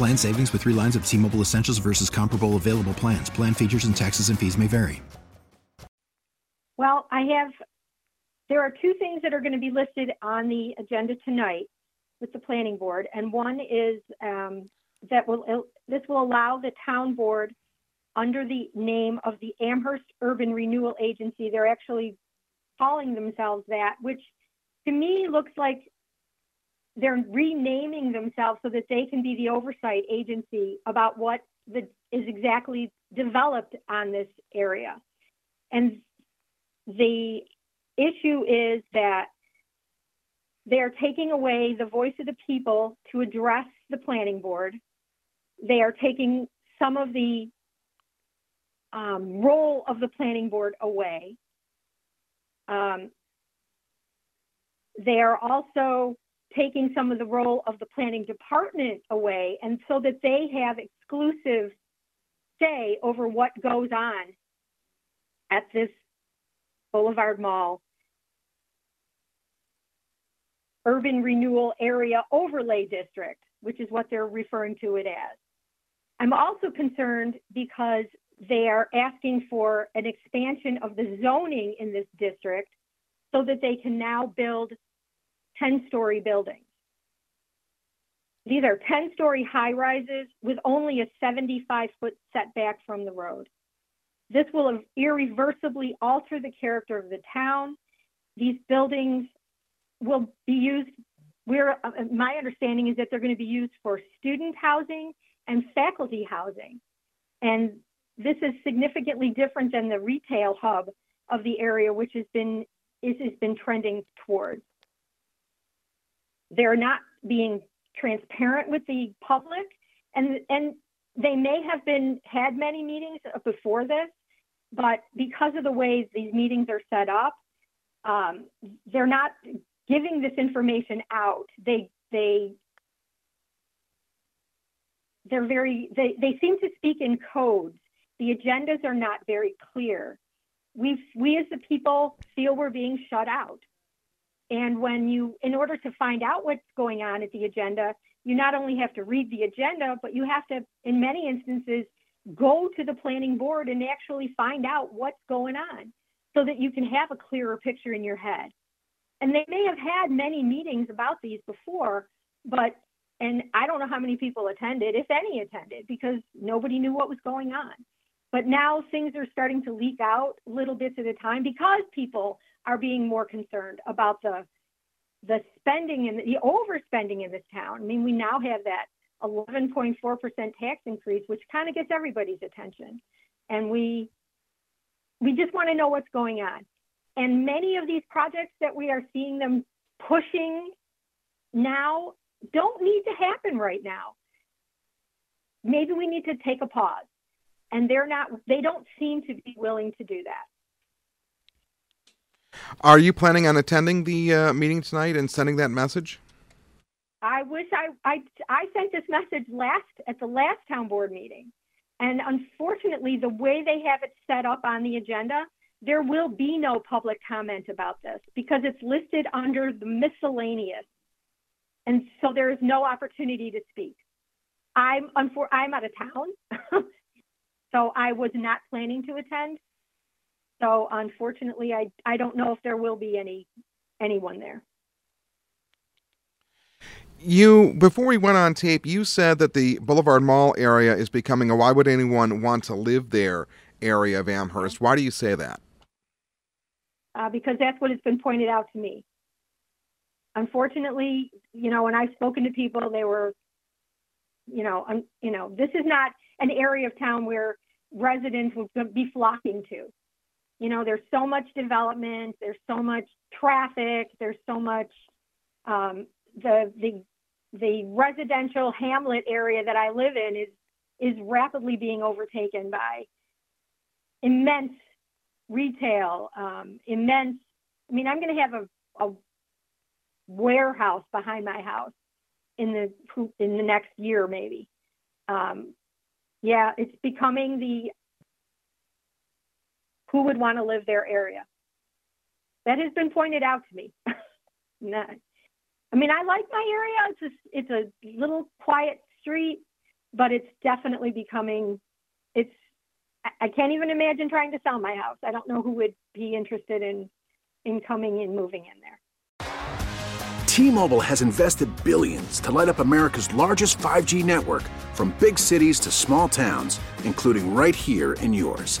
Plan savings with three lines of T Mobile Essentials versus comparable available plans. Plan features and taxes and fees may vary. Well, I have, there are two things that are going to be listed on the agenda tonight with the planning board. And one is um, that will, this will allow the town board under the name of the Amherst Urban Renewal Agency. They're actually calling themselves that, which to me looks like they're renaming themselves so that they can be the oversight agency about what the, is exactly developed on this area. And the issue is that they're taking away the voice of the people to address the planning board. They are taking some of the um, role of the planning board away. Um, they are also taking some of the role of the planning department away and so that they have exclusive say over what goes on at this Boulevard Mall urban renewal area overlay district, which is what they're referring to it as. I'm also concerned because they are asking for an expansion of the zoning in this district so that they can now build 10 story buildings. These are 10 story high rises with only a 75 foot setback from the road. This will irreversibly alter the character of the town. These buildings will be used, uh, my understanding is that they're going to be used for student housing and faculty housing. And this is significantly different than the retail hub of the area, which has been, is, has been trending towards. They're not being transparent with the public, and and they may have been had many meetings before this, but because of the way these meetings are set up, um, they're not giving this information out. They they they're very they, they seem to speak in codes. The agendas are not very clear. We we as the people feel we're being shut out. And when you, in order to find out what's going on at the agenda, you not only have to read the agenda, but you have to, in many instances, go to the planning board and actually find out what's going on so that you can have a clearer picture in your head. And they may have had many meetings about these before, but, and I don't know how many people attended, if any attended, because nobody knew what was going on. But now things are starting to leak out little bits at a time because people are being more concerned about the the spending and the overspending in this town. I mean, we now have that 11.4% tax increase, which kind of gets everybody's attention, and we we just want to know what's going on. And many of these projects that we are seeing them pushing now don't need to happen right now. Maybe we need to take a pause. And they're not, they don't seem to be willing to do that. Are you planning on attending the uh, meeting tonight and sending that message? I wish I, I I sent this message last at the last town board meeting, and unfortunately, the way they have it set up on the agenda, there will be no public comment about this because it's listed under the miscellaneous, and so there is no opportunity to speak. I'm unfor- I'm out of town, so I was not planning to attend. So unfortunately, I, I don't know if there will be any anyone there. You before we went on tape, you said that the Boulevard Mall area is becoming a why would anyone want to live there area of Amherst. Why do you say that? Uh, because that's what has been pointed out to me. Unfortunately, you know, when I've spoken to people, they were, you know, um, you know, this is not an area of town where residents would be flocking to. You know, there's so much development, there's so much traffic, there's so much um, the the the residential hamlet area that I live in is is rapidly being overtaken by immense retail, um, immense. I mean, I'm going to have a, a warehouse behind my house in the in the next year, maybe. Um, yeah, it's becoming the who would want to live there area. That has been pointed out to me. I mean, I like my area. It's a, it's a little quiet street, but it's definitely becoming. It's. I can't even imagine trying to sell my house. I don't know who would be interested in, in coming and moving in there. T-Mobile has invested billions to light up America's largest 5G network, from big cities to small towns, including right here in yours.